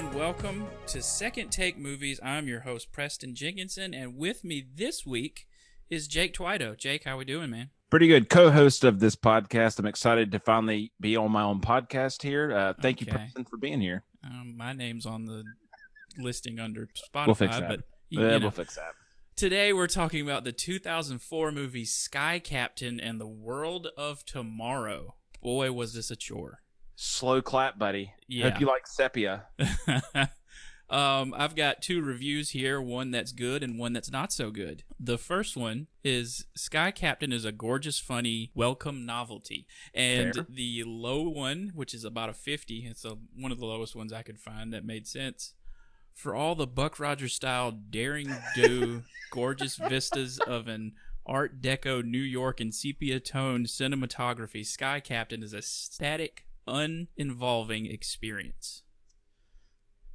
and welcome to Second Take Movies. I'm your host Preston Jenkinson, and with me this week is Jake Twido. Jake, how we doing, man? Pretty good co-host of this podcast. I'm excited to finally be on my own podcast here. Uh, thank you, Preston, for being here. Um, my name's on the listing under Spotify, We'll fix that. but you, Uh, you know. we'll fix that. today we're talking about the 2004 movie Sky Captain and the World of Tomorrow. Boy, was this a chore. Slow clap, buddy. Yeah. Hope you like sepia. um, I've got two reviews here, one that's good and one that's not so good. The first one is Sky Captain is a gorgeous, funny, welcome novelty. And Fair. the low one, which is about a 50, it's a, one of the lowest ones I could find that made sense. For all the Buck Rogers style daring do, gorgeous vistas of an Art Deco New York and sepia toned cinematography, Sky Captain is a static, uninvolving experience.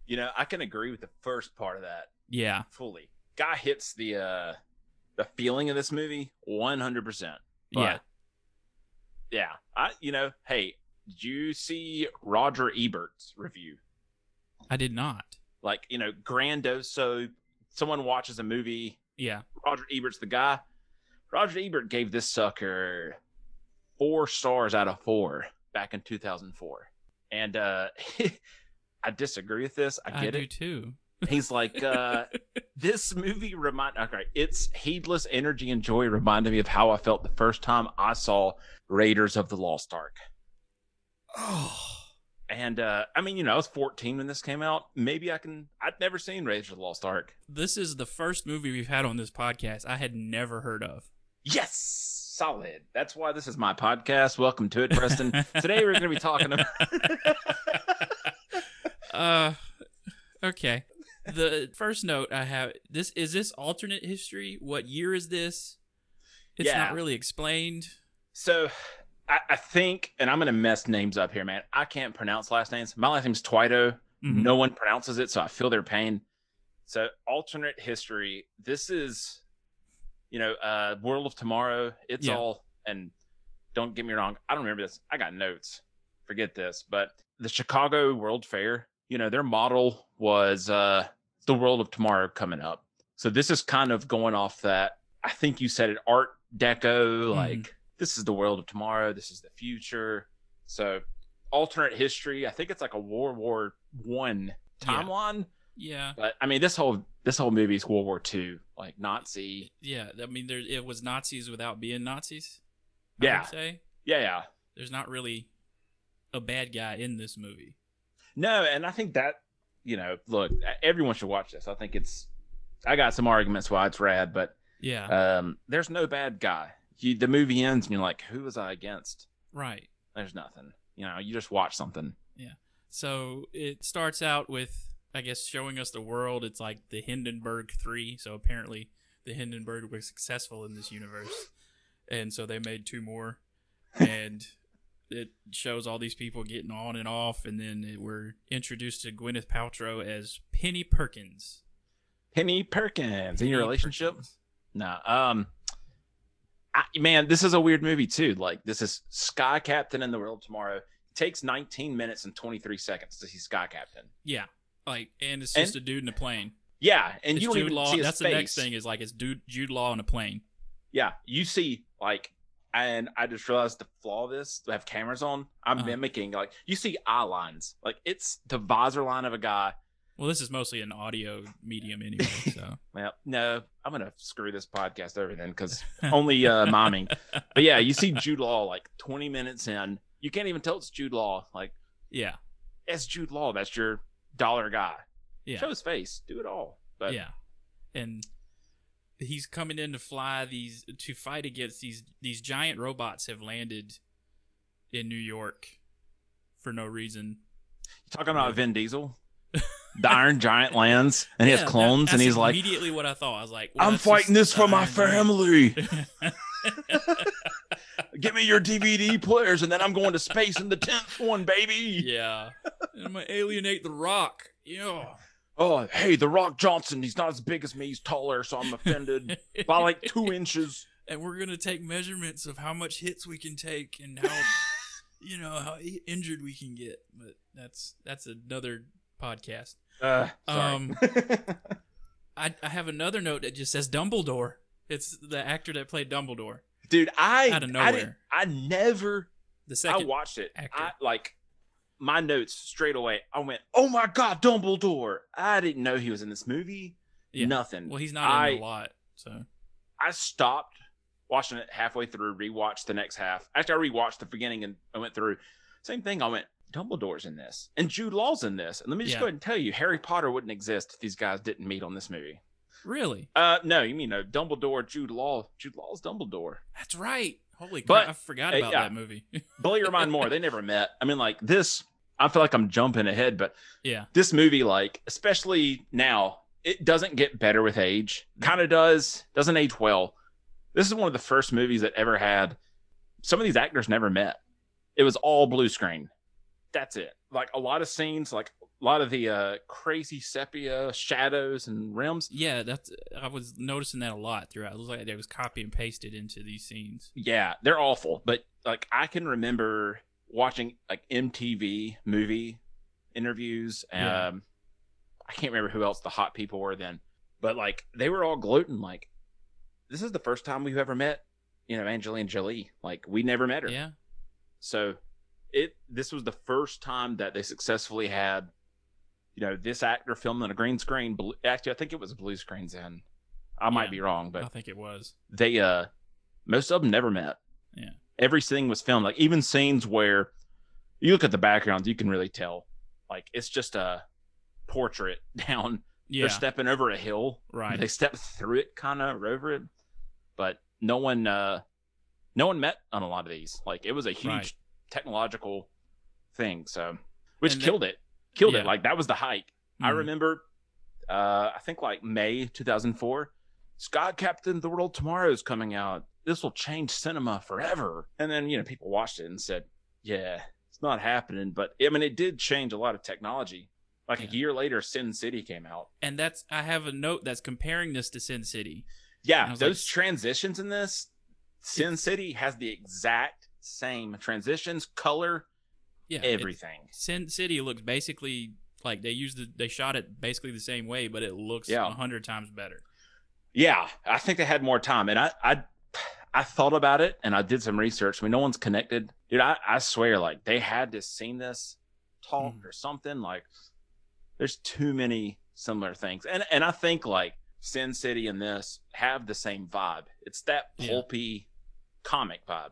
You know, I can agree with the first part of that Yeah. fully. Guy hits the uh the feeling of this movie 100%. But, Yeah. Yeah. I you know, hey, did you see Roger Ebert's review? I did not. Like, you know, Grandoso someone watches a movie Yeah. Roger Ebert's the guy. Roger Ebert gave this sucker four stars out of four back in 2004. And uh I disagree with this. I I, get do it. too. He's like, uh this movie remind okay, it's heedless energy and joy reminded me of how I felt the first time I saw Raiders of the Lost Ark. Oh. And uh I mean, you know, I was 14 when this came out. Maybe I can I'd never seen Raiders of the Lost Ark. This is the first movie we've had on this podcast I had never heard of. Yes, solid. That's why this is my podcast. Welcome to it, Preston. Today we're going to be talking about. uh okay. The first note I have this is this alternate history? What year is this? It's Yeah. not really explained. so, I, I think, and I'm going to mess names up here, man. I can't pronounce last names. My last name's Twido. Mhm. No one pronounces it, so I feel their pain. So, alternate history. This is, you know, uh, World of Tomorrow. It's Yeah. all, and don't get me wrong, I don't remember this. I got notes. Forget this, but the Chicago World Fair. You know, their model was uh, the World of Tomorrow coming up. So this is kind of going off that. I think you said it, Art Deco. Like this is the world of tomorrow. This is the future. So alternate history. I think it's like a World War One timeline. Yeah. But I mean, this whole this whole movie is World War Two, like Nazi. Yeah. I mean there it was Nazis without being Nazis. I Yeah, say. yeah, yeah. There's not really a bad guy in this movie. No, and I think that you know, look, everyone should watch this. I think it's. I got some arguments why it's rad, but Yeah. um, there's no bad guy. You, the movie ends and you're like, who was I against? right. There's nothing. You know, you just watch something. Yeah. So it starts out with, I guess, showing us the world. It's like the Hindenburg Three. So apparently, the Hindenburg was successful in this universe, and so they made two more, and it shows all these people getting on and off, and then it, we're introduced to Gwyneth Paltrow as Penny Perkins. Penny Perkins in your relationship? Perkins. No. Um I, man, this is a weird movie too. Like this is Sky Captain in the World Tomorrow. It takes 19 minutes and 23 seconds to see Sky Captain. Yeah, like, and it's And- just a dude in a plane. Yeah, and it's you don't Jude even Law. see That's face. the next thing is like it's dude Jude Law in a plane. Yeah, you see like and I just realized the flaw of this. To have cameras on, I'm Uh-huh. mimicking like you see eye lines. Like it's the visor line of a guy. Well, this is mostly an audio medium anyway, so. Well, no, I'm gonna screw this podcast over then because only uh miming. But yeah, you see Jude Law like 20 minutes in. You can't even tell it's Jude Law. Like yeah, it's Jude Law. That's your dollar guy. yeah. Show his face. Do it all. But yeah, and he's coming in to fly these to fight against these these giant robots have landed in New York for no reason. You talking about Vin Diesel, the Iron Giant lands and he Yeah, has that- cleans, and he's like, immediately what I thought. I was like, well, "I'm fighting this for my Iron family. Give me your DVD players, and then I'm going to space in the tenth one, baby." yeah, and I'm gonna alienate the Rock. Yeah, Oh, hey, The Rock Johnson. He's not as big as me. He's taller, so I'm offended by like two inches. and we're gonna take measurements of how much hits we can take and how you know how injured we can get. But that's that's another podcast. Uh, sorry. Um, I, I have another note that just says Dumbledore. It's the actor that played Dumbledore. Dude, I Out of I, didn't- nowhere. I never The second I watched it. actor. I like my notes straight away. I went, "Oh my god, Dumbledore!" I didn't know he was in this movie. Yeah. Nothing. well, he's not I, in a lot, so I stopped watching it halfway through, rewatched the next half. Actually, I rewatched the beginning and I went through, same thing. I went, Dumbledore's in this, and Jude Law's in this. And let me just Yeah. go ahead and tell you, Harry Potter wouldn't exist if these guys didn't meet on this movie. Really, Uh, no, you mean no, Dumbledore, Jude Law, Jude Law's Dumbledore. that's right. Holy crap! I forgot uh, about yeah. that movie. Blow your mind more. They never met. I mean, like this. I feel like I'm jumping ahead, but yeah, this movie, like, especially now, it doesn't get better with age. Kind of does, doesn't age well. This is one of the first movies that ever had some of these actors never met. It was all blue screen. That's it. Like a lot of scenes, like a lot of the uh, crazy sepia shadows and rims. yeah. That's I was noticing that a lot throughout. It was like they was copy and pasted into these scenes. Yeah, they're awful. But like I can remember watching like MTV movie interviews. Yeah. Um, I can't remember who else the hot people were then, but like they were all gloating like, "This is the first time we've ever met." You know, Angelina Jolie. Like we never met her. Yeah, So it this was the first time that they successfully had, you know, this actor filmed on a green screen. Blue, actually, I think it was a blue screens in. I might Yeah. be wrong, but I think it was. they uh most of them never met. Yeah. Everything was filmed like even scenes where you look at the backgrounds, you can really tell like it's just a portrait down. Yeah, They're stepping over a hill. right. They step through it kind of or over it. But no one uh no one met on a lot of these. Like it was a huge Right. Technological thing. So which And killed it. Killed Yeah. it. Like that was the hype. I Mhm. remember, uh, I think like May 2004, Sky Captain The World Tomorrow is coming out. This will change cinema forever. And then, you know, people watched it and said, yeah, it's not happening. But I mean, it did change a lot of technology. Like Yeah. a year later, Sin City came out. and that's I have a note that's comparing this to Sin City. Yeah, those like- transitions in this, Sin City has the exact same transitions, color, Yeah, everything. Sin City looks basically like they used the they shot it basically the same way, but it looks a Yeah. hundred times better. Yeah, I think they had more time, and I, I, I thought about it, and I did some research. I mean, no one's connected, dude. I, I swear, like they had to seen this talk Mhm. or something. Like, there's too many similar things, and and I think like Sin City and this have the same vibe. It's that Yeah. pulpy comic vibe.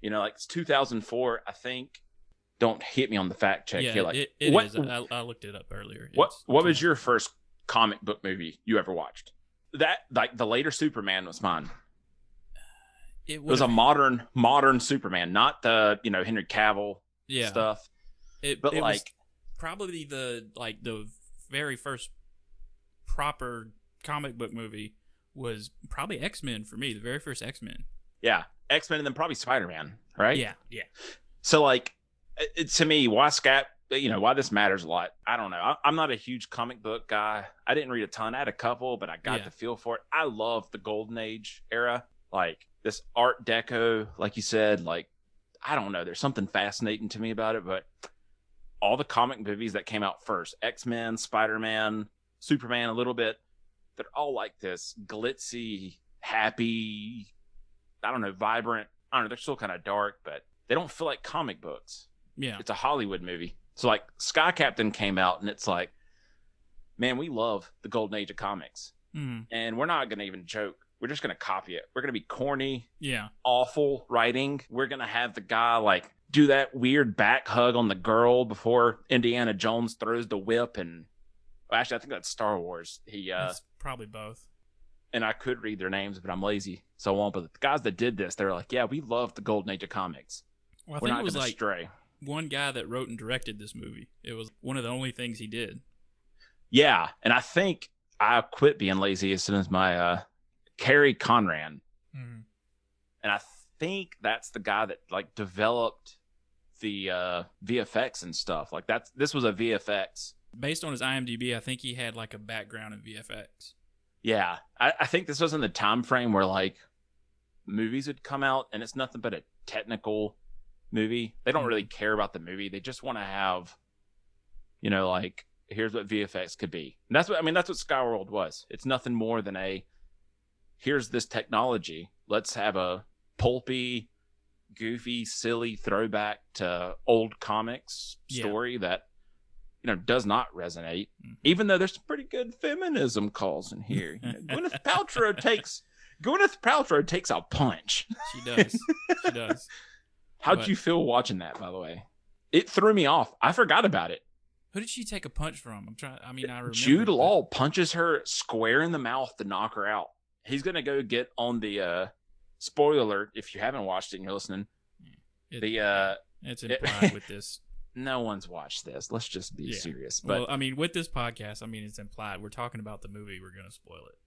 You know, like it's 2004, I think. Don't hit me on the fact check yeah, here. Like, it, it what, is. I, I looked it up earlier. what It's- what was your first comic book movie you ever watched? That like the later Superman was mine. It It was a modern modern Superman, not the you know Henry Cavill yeah, stuff, It, but like probably the like the very first proper comic book movie was probably X Men for me. The very first X Men. yeah X Men and then probably Spider Man, right? Yeah, yeah. So like it, to me, why Scat? You know why this matters a lot. I don't know. I, I'm not a huge comic book guy. I didn't read a ton. I had a couple, but I got Yeah. the feel for it. I love the Golden Age era, like this Art Deco, like you said. Like I don't know. There's something fascinating to me about it, but all the comic movies that came out first X Men, Spider Man, Superman, a little bit they're all like this glitzy, happy, I don't know, vibrant. I don't know. They're still kind of dark, but they don't feel like comic books. Yeah, It's a Hollywood movie. So, like, Sky Captain came out, and it's like, man, we love the golden age of comics. Mhm. And we're not going to even joke. We're just going to copy it. We're going to be corny, yeah, awful writing. We're gonna have the guy like do that weird back hug on the girl before Indiana Jones throws the whip and well, actually I think that's Star Wars. He uh it's probably both. And I could read their names, but I'm lazy, so I won't. But the guys that did this, they're like, yeah, we love the golden age of comics. Well, I We're think it was like stray. one guy that wrote and directed this movie. It was one of the only things he did. Yeah, and I think I quit being lazy as soon as my uh Kerry Conran, Mm-hmm. and I think that's the guy that like developed the uh VFX and stuff. Like that's this was a VFX Based on his IMDb, I think he had like a background in VFX. Yeah, I, I think this was in the time frame where like movies would come out, and it's nothing but a technical movie. They don't really mm-hmm. care about the movie; they just want to have, you know, like here's what VFX could be. And that's what I mean. That's what Skyworld was. It's nothing more than a here's this technology. Let's have a pulpy, goofy, silly throwback to old comics Yeah. story that you know does not resonate. Mhm. Even though there's some pretty good feminism calls in here. You know, Gwyneth Paltrow takes Gwyneth Paltrow takes a punch. She does. she does. How'd But- you feel watching that? By the way, it threw me off. I forgot about it. Who did she take a punch from? I'm trying. I mean, I remember. Jude Law punches her square in the mouth to knock her out. He's gonna go get on the uh spoiler alert if you haven't watched it and you're listening. It- The uh it's it- implied with this. No one's watched this. Let's just be Yeah. serious. But well, I mean, with this podcast, I mean, it's implied. We're talking about the movie. We're gonna spoil it.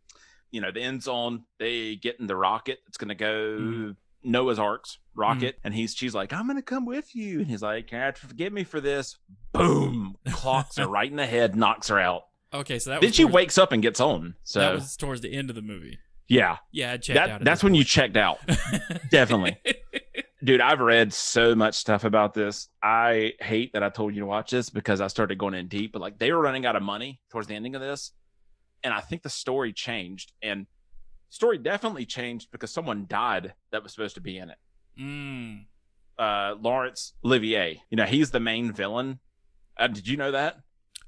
you know, the end zone, they get in the rocket It's gonna go Mhm. Noah's Ark's rocket, Mm-hmm. and he's she's like, I'm gonna come with you. And he's like, to forgive me for this. Boom! Clocks her right in the head, knocks her out. Okay, so that Then was she wakes up and gets on. So that was towards the end of the movie. yeah. Yeah, I checked That out. that's when you checked out. Definitely. Dude, I've read so much stuff about this. I hate that I told you to watch this because I started going in deep, but like they were running out of money towards the ending of this. And I think the story changed. And story definitely changed because someone died that was supposed to be in it. Mm. Uh Laurence Olivier. You know, he's the main villain. Uh, did you know that?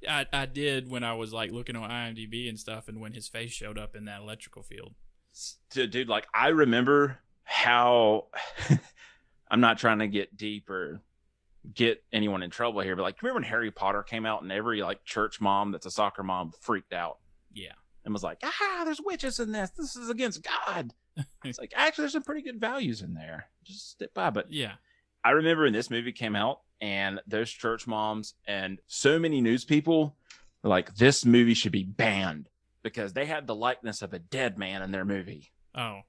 I I did when I was like looking on IMDb and stuff, and when his face showed up in that electrical field. Dude, dude, like I remember how I'm not trying to get deep or get anyone in trouble here, but like remember when Harry Potter came out and every like church mom that's a soccer mom freaked out Yeah. and was like, ah, there's witches in this. This is against God. it's like actually there's some pretty good values in there. Just stick by. But Yeah. I remember when this movie came out and those church moms and so many news people were like, this movie should be banned because they had the likeness of a dead man in their movie. Oh.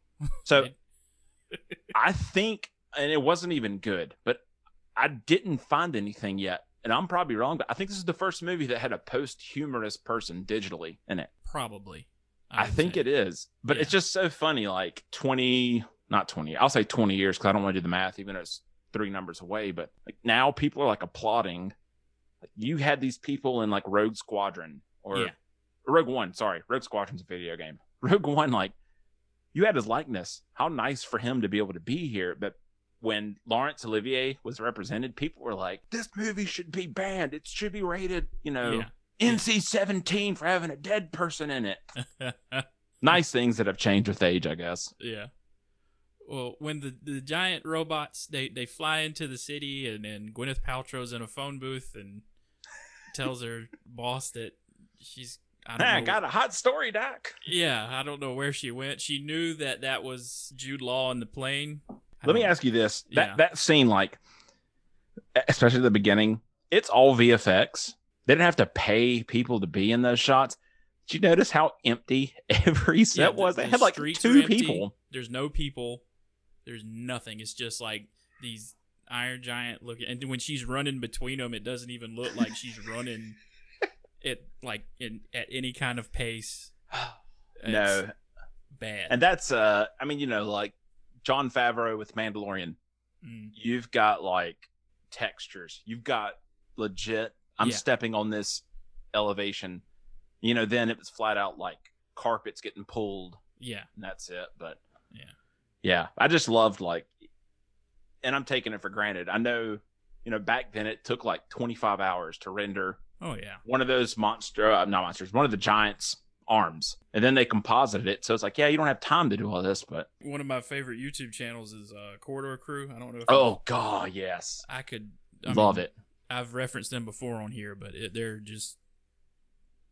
So I think, and it wasn't even good, but I didn't find anything yet. And I'm probably wrong, but I think this is the first movie that had a post humorous person digitally in it. Probably. I, think it is, but it's just so funny. Like 20, not 20, I'll say 20 years because I don't want to do the math, even though it's three numbers away. But like now people are like applauding. Like you had these people in like Rogue Squadron or Yeah. Rogue One. Sorry, Rogue Squadron's a video game. Rogue One, like you had his likeness. How nice for him to be able to be here. But when Laurence Olivier was represented, people were like, "This movie should be banned. It should be rated, you know, NC-17 for having a dead person in it." Nice things that have changed with age, I guess. yeah. Well, when the, the giant robots they, they fly into the city and, and Gwyneth Paltrow's in a phone booth and tells her boss that she's I don't Hey, I know, got a hot story, Doc. yeah I don't know where she went. She knew that that was Jude Law in the plane. Let me don't- ask you this: that Yeah. that scene, like, especially the beginning, it's all VFX. They didn't have to pay people to be in those shots. Did you notice how empty every set Yeah, the- was? They the had like two people. There's no people. There's nothing. It's just like these Iron Giant looking. And when she's running between them, it doesn't even look like she's running. It like in at any kind of pace. It's no, bad. and that's uh, I mean, you know, like Jon Favreau with Mandalorian. Mm, You've got like textures. You've got legit. I'm Yeah. stepping on this elevation. You know, then it was flat out like carpets getting pulled yeah, and that's it. But Yeah. yeah, I just loved like, and I'm taking it for granted. I know, you know, back then it took like 25 hours to render oh yeah, one of those monster, uh, not monsters, one of the giants' arms, and then they composited it. So it's like, yeah, you don't have time to do all this, but one of my favorite YouTube channels is uh, Corridor Crew. I don't know if oh god, yes, I could I love mean, it. I've referenced them before on here, but it, they're just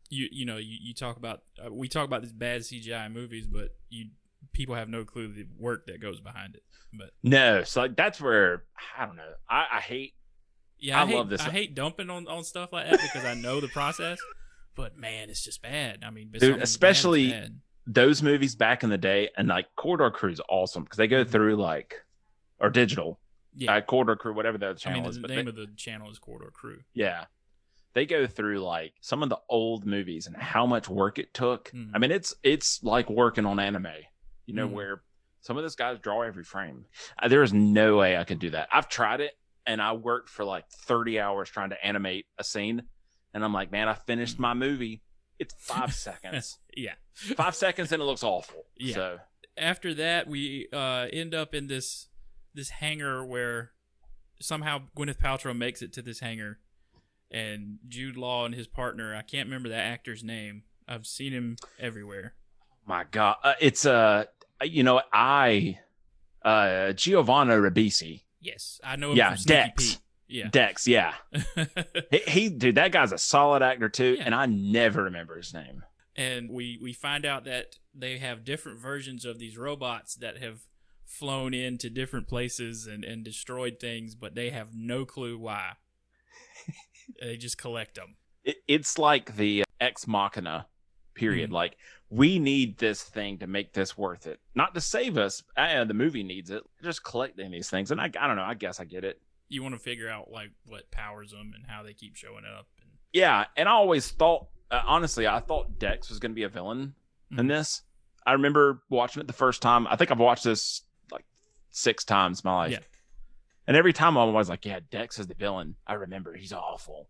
you you know you, you talk about uh, we talk about these bad CGI movies, but you people have no clue the work that goes behind it. But No, so like that's where I don't know. I, I hate. yeah, I, I hate, love this. I hate dumping on, on stuff like that because I know the process. But man, it's just bad. I mean, Dude, especially- bad. those movies back in the day and like corridor crew is awesome because they go Mhm. through like or digital yeah. uh, corridor crew whatever the I channel mean, is the but name they- of the channel is Corridor Crew. yeah they go through like some of the old movies and how much work it took Mhm. i mean it's it's like working on anime you know Mhm. where some of those guys draw every frame uh, there is no way i could do that i've tried it and i worked for like 30 hours trying to animate a scene and I'm like, man, I finished my movie. It's five seconds. Yeah. Five seconds and it looks awful. Yeah. So After that, we uh, end up in this this hangar where somehow Gwyneth Paltrow makes it to this hangar, and Jude Law and his partner, I can't remember that actor's name. I've seen him everywhere. my God, uh, it's uh, you know, I uh Giovanni Ribisi, Yes, I know him Yeah, from Dex. Pete. Yeah. Dex, yeah, he, he dude, that guy's a solid actor too, Yeah. and I never remember his name. and we we find out that they have different versions of these robots that have flown into different places and and destroyed things but they have no clue why they just collect them It, it's like the ex machina period. Mhm. Like we need this thing to make this worth it, not to save us. Uh, the movie needs it. Just collecting these things, and I, I don't know. I guess I get it. You want to figure out like what powers them and how they keep showing up and Yeah, and I always thought, uh, honestly, I thought Dex was going to be a villain in Mhm. this. I remember watching it the first time. I think I've watched this like six times in my life. Yeah. And every time I'm always like, yeah, Dex is the villain. I remember he's awful.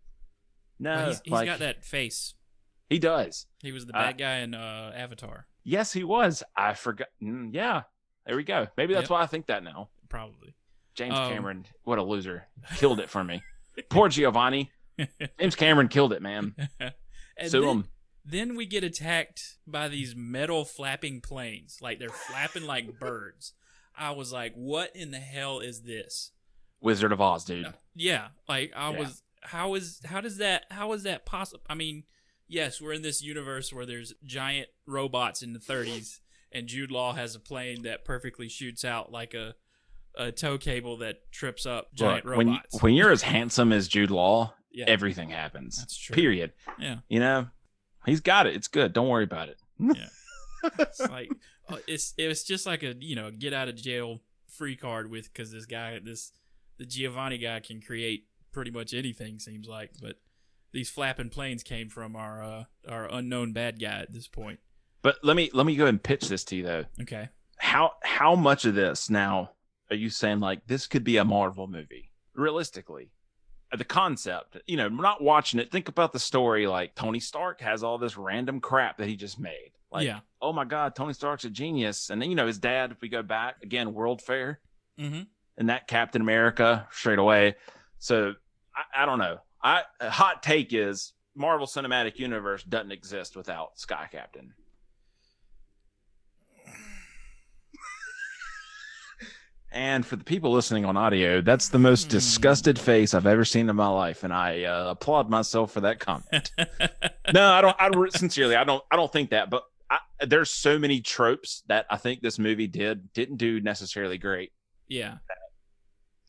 No, Well, he's, he's like, got that face he does. he was the Uh, bad guy in uh, avatar Yes, he was. I forgot. Mm, yeah, there we go. Maybe that's Yep. why I think that now. probably James Um, Cameron, what a loser. Killed it for me. Poor Giovanni. James Cameron killed it, man. and Sue then, him. then we get attacked by these metal flapping planes like they're flapping like birds i was like what in the hell is this Wizard of Oz, dude. yeah like i Yeah. was how is how does that how is that possible i mean yes we're in this universe where there's giant robots in the 30s and jude law has a plane that perfectly shoots out like a a tow cable that trips up giant Look, when, robots when you're as handsome as Jude Law, yeah everything happens. That's true. Period. yeah You know, he's got it. It's good. Don't worry about it. Yeah. It's like uh, it's it's just like a you know get out of jail free card with because this guy this the Giovanni guy can create pretty much anything seems like but these flapping planes came from our uh, our unknown bad guy at this point But let me let me go ahead and pitch this to you though. okay How how much of this now are you saying like this could be a Marvel movie? Realistically. Uh, The concept, you know, not watching it. Think about the story. Like Tony Stark has all this random crap that he just made. Like, yeah oh my God, Tony Stark's a genius. And then you know his dad. If we go back again, World Fair. mm-hmm. and that Captain America straight away. So I, I don't know. I a hot take is Marvel Cinematic Universe doesn't exist without Sky Captain. And for the people listening on audio, that's the most Hmm. disgusted face I've ever seen in my life, and I uh, applaud myself for that comment. no, I don't. I don't- sincerely, I don't. I don't think that. But I, there's so many tropes that I think this movie did didn't do necessarily great. yeah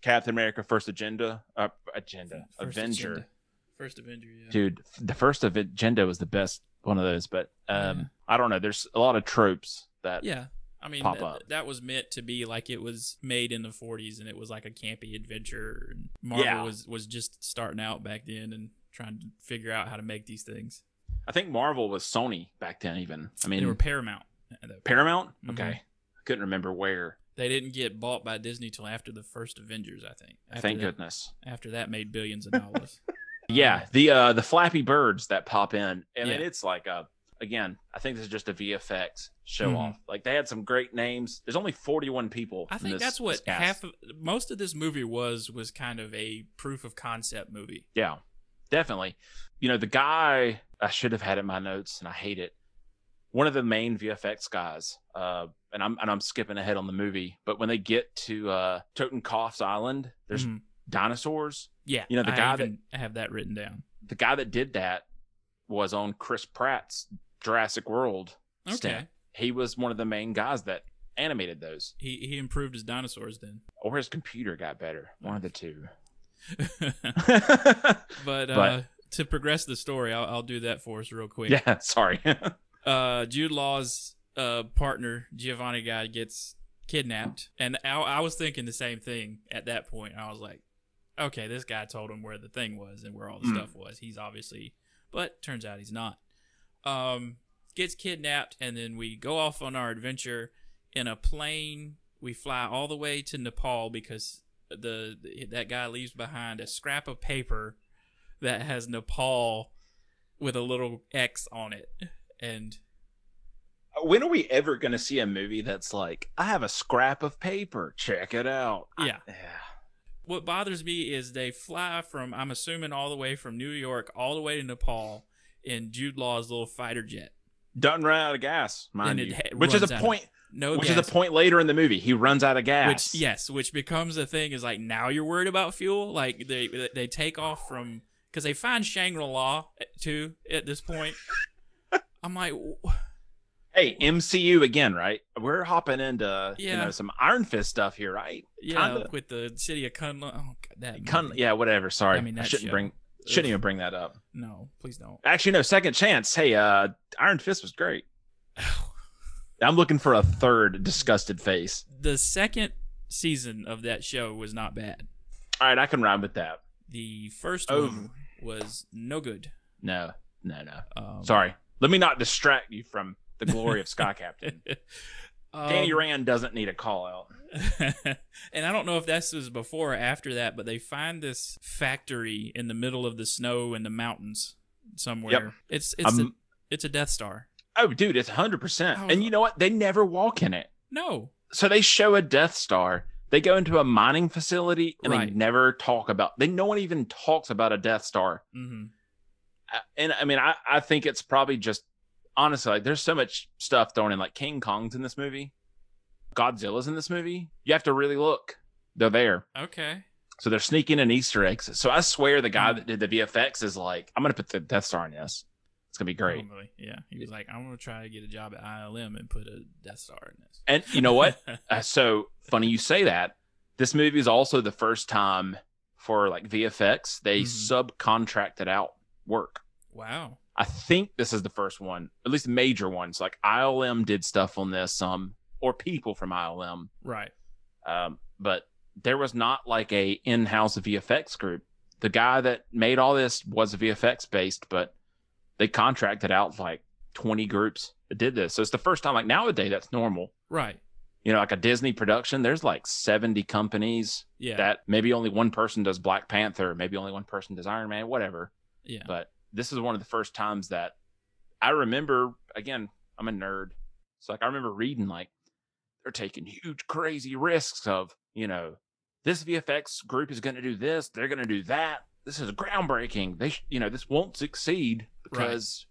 Captain America: First Agenda, uh, Agenda, First Avenger, Agenda. first Avenger yeah dude. The first of Agenda was the best one of those, but um, Yeah. I don't know. There's a lot of tropes that yeah I mean Pop th- up. that was meant to be like it was made in the 40s and it was like a campy adventure and Marvel Yeah. was was just starting out back then and trying to figure out how to make these things I think Marvel was Sony back then. Even I mean, they were Paramount. Uh, Paramount. Mhm. Okay, I couldn't remember where. They didn't get bought by Disney till after the first Avengers, I think. After Thank that, goodness. After that, made billions of dollars. Yeah, the uh the Flappy Birds that pop in, and Yeah. it's like a again. I think this is just a VFX show Mhm. off. Like they had some great names. There's only 41 people. I in think this- that's what half of most of this movie was was kind of a proof of concept movie. Yeah, definitely. You know, the guy I should have had in my notes, and I hate it. One of the main VFX guys, uh, and I'm and I'm skipping ahead on the movie, but when they get to uh, Totenkopf's Island, there's Mhm. dinosaurs. yeah, you know, the I guy that- even have that written down. The guy that did that was on Chris Pratt's Jurassic World. Okay, stint. He was one of the main guys that animated those, he he improved his dinosaurs then. or his computer got better. One of the two. but uh, But- to progress the story, I'll, I'll do that for us real quick. yeah, sorry. uh, Jude Law's uh, partner Giovanni guy gets kidnapped, and I, I was thinking the same thing at that point. I was like, okay, this guy told him where the thing was and where all the Hmm. stuff was. He's obviously, but turns out he's not. Um, gets kidnapped, and then we go off on our adventure in a plane. We fly all the way to Nepal because the that guy leaves behind a scrap of paper that has Nepal with a little X on it, and When are we ever going to see a movie that's like, I have a scrap of paper. Check it out. I- Yeah. what bothers me is they fly from I'm assuming all the way from New York all the way to Nepal in Jude Law's little fighter jet. Doesn't run out of gas, mind you. which is a point. No which gas. is a point later in the movie. He runs out of gas. Which yes, which becomes a thing is like now you're worried about fuel. Like they they take off from because they find Shangri La eh, too at this point. I'm like, Hey, MCU again, right? We're hopping into you know some Iron Fist stuff here, right? yeah, Kinda. with the city of Kunlun. Oh, God, that Con- yeah, whatever. Sorry, I mean, I that shouldn't show. bring shouldn't even bring that up. No, please don't. Actually, no. Second chance. Hey, uh, Iron Fist was great. I'm looking for a third disgusted face. the second season of that show was not bad. All right, I can ride with that. The first Oh. one was no good. No, no, no. Um, Sorry. Let me not distract you from the glory of Sky Captain. Danny um, Rand doesn't need a call out. and I don't know if this was before or after that, but they find this factory in the middle of the snow in the mountains somewhere. It's it's a, Um, it's a Death Star. Oh, dude, it's 100%. Oh. And you know what? They never walk in it. No, So they show a Death Star. They go into a mining facility and they never talk about. They no one even talks about a Death Star. hmm Uh, And I mean, I, I think it's probably just honestly like there's so much stuff thrown in. Like King Kong's in this movie, Godzilla's in this movie. You have to really look. They're there. okay. So they're sneaking in Easter eggs. So I swear the guy Mm. that did the VFX is like, I'm gonna put the Death Star in this. It's gonna be great. Probably, yeah. He was like, I'm gonna try to get a job at ILM and put a Death Star in this. And you know what? Uh, so funny you say that. This movie is also the first time for like VFX they Mhm. subcontracted out work. wow. I think this is the first one, at least major ones. Like ILM did stuff on this, um, or people from ILM, Right. um, but there was not like a in-house VFX group. The guy that made all this was a VFX based, but they contracted out like 20 groups that did this. So it's the first time. Like nowadays, that's normal Right. you know, like a Disney production, there's like 70 companies Yeah. that maybe only one person does Black Panther, maybe only one person does Iron Man, whatever. yeah. But this is one of the first times that I remember, again, I'm a nerd. So like I remember reading like they're taking huge crazy risks of, you know, this VFX group is going to do this, they're going to do that. This is groundbreaking. They, sh- you know, this won't succeed Right. because,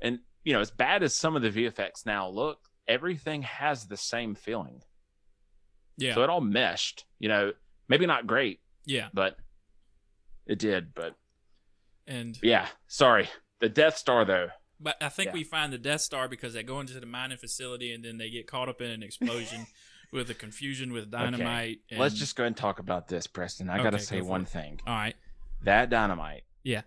and you know, as bad as some of the VFX now look, everything has the same feeling. yeah. So it all meshed. You know, maybe not great, yeah. but it did. But And yeah, sorry. The Death Star though. But I think Yeah. we find the Death Star because they go into the mining facility and then they get caught up in an explosion with the confusion with dynamite. And, Let's just go ahead and talk about this, Preston. I Okay, gotta say for one it. thing. all right. That dynamite. Yeah.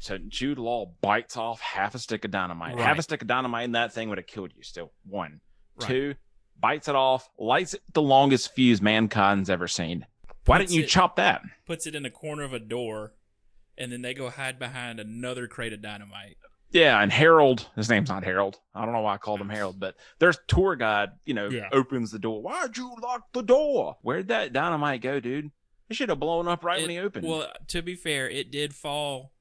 So Jude Law bites off half a stick of dynamite. Half a stick of dynamite in that thing would have killed you. Still one, Right. two, bites it off, lights it the longest fuse mankind's ever seen. Why Puts didn't you it- chop that? Puts it in the corner of a door, and then they go hide behind another crate of dynamite. Yeah, and Harold, his name's not Harold. I don't know why I called him mm. Harold, but there's tour guide, you know, Yeah. opens the door. Why'd you lock the door? Where'd that dynamite go, dude? It should have blown up right when he opened. Well, to be fair, it did fall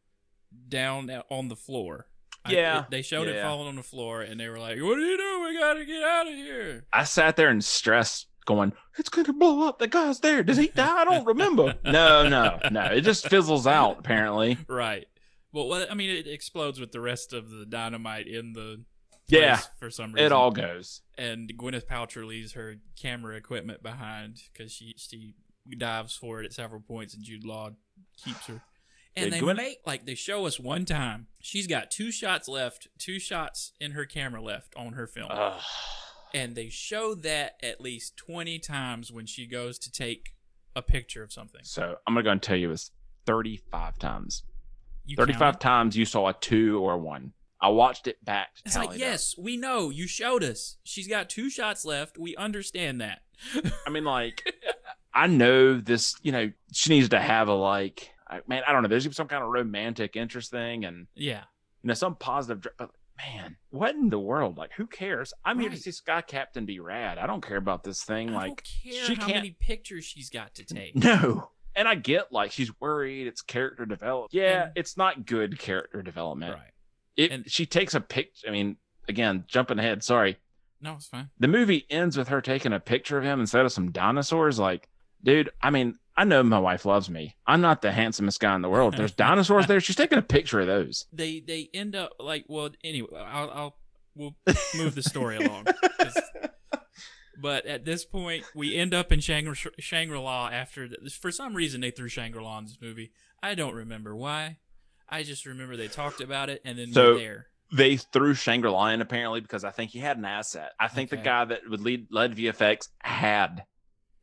down on the floor. I- Yeah. it- they showed it Yeah. falling on the floor, and they were like, "What are you doing? We gotta get out of here." I sat there in stress going, it's going to blow up. The guy's there. Does he die? I don't remember. no, no, no. It just fizzles out, apparently. Right. Well, well, I mean, it explodes with the rest of the dynamite in the Yeah, for some reason. it all goes. and Gwyneth Paltrow leaves her camera equipment behind because she she dives for it at several points, and Jude Law keeps her. And Yeah, they Gwyneth- make like they show us one time she's got two shots left, two shots in her camera left on her film, Ugh. And they show that at least twenty times when she goes to take a picture of something. so I'm going to go and tell you it's 35 times. You 35 counted? times you saw a two or a one. I watched it back. It's like up. yes, we know you showed us. She's got two shots left. We understand that. I mean, like, I know this. You know, she needs to have a like, man. I don't know. There's some kind of romantic interest thing, and yeah. you know, some positive. But man, what in the world? Like, who cares? I'm here to Right. see Sky Captain be rad. I don't care about this thing. I like, don't care she how can't- many pictures she's got to take. no. And I get like she's worried. It's character development. Yeah, And- it's not good character development. Right. It, And- she takes a picture. I mean, again, jumping ahead. Sorry. No, it's fine. The movie ends with her taking a picture of him instead of some dinosaurs. Like, dude, I mean, I know my wife loves me. I'm not the handsomest guy in the world. There's dinosaurs there. She's taking a picture of those. They they end up like well anyway. I'll, I'll we'll move the story along. But at this point, we end up in Shangri Shangri La after the, for some reason they threw Shangri La in this movie. I don't remember why. I just remember they talked about it and then So- we're there. They threw Shangri La in apparently because I think he had an asset. I think the guy that would lead led VFX had.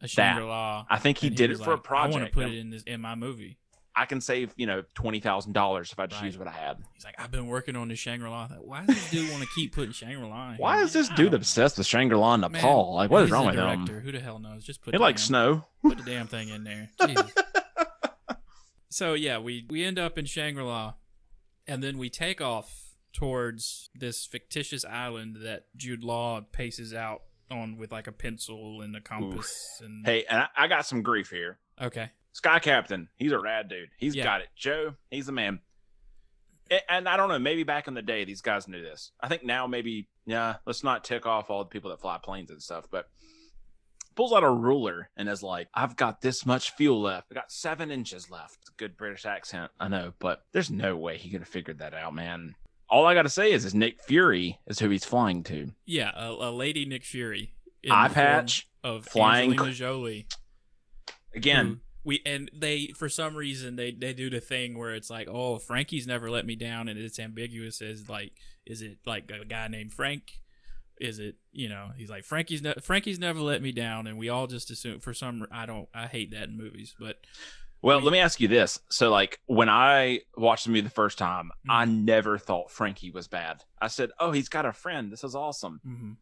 A Shangri La. I think he did it was for a project. I want to put it in this in my movie. I can save, you know, twenty thousand dollars if I just Right. use what I had. He's like, I've been working on this Shangri La. Why does this dude want to keep putting Shangri La? in Why is this dude obsessed with Shangri La and. Nepal? Like, what is wrong with him? Who the hell knows? Just put He likes damn- snow. put the damn thing in there. So yeah, we we end up in Shangri La, and then we take off towards this fictitious island that Jude Law paces out on with like a pencil and a compass. And Hey, and I, I got some grief here. okay, Sky Captain, he's a rad dude. He's Yeah. got it. Joe, he's the man. And I don't know, maybe back in the day, these guys knew this. I think now, maybe, yeah, let's not tick off all the people that fly planes and stuff, but pulls out a ruler and is like, I've got this much fuel left. I got seven inches left. Good British accent, I know, but there's no way he could have figured that out, man. All I got to say is, is Nick Fury is who he's flying to. yeah, a, a lady Nick Fury, in Eye patch, of flying Angelina Jolie. Again, we and they for some reason they they do the thing where it's like oh frankie's never let me down and it's ambiguous as like is it like a guy named frank is it you know he's like frankie's ne- frankie's never let me down and we all just assume for some i don't i hate that in movies but Well, let me ask you this. So, like, when I watched the movie the first time, I Mm-hmm. never thought Frankie was bad. I said, Oh, he's got a friend. This is awesome. mhm.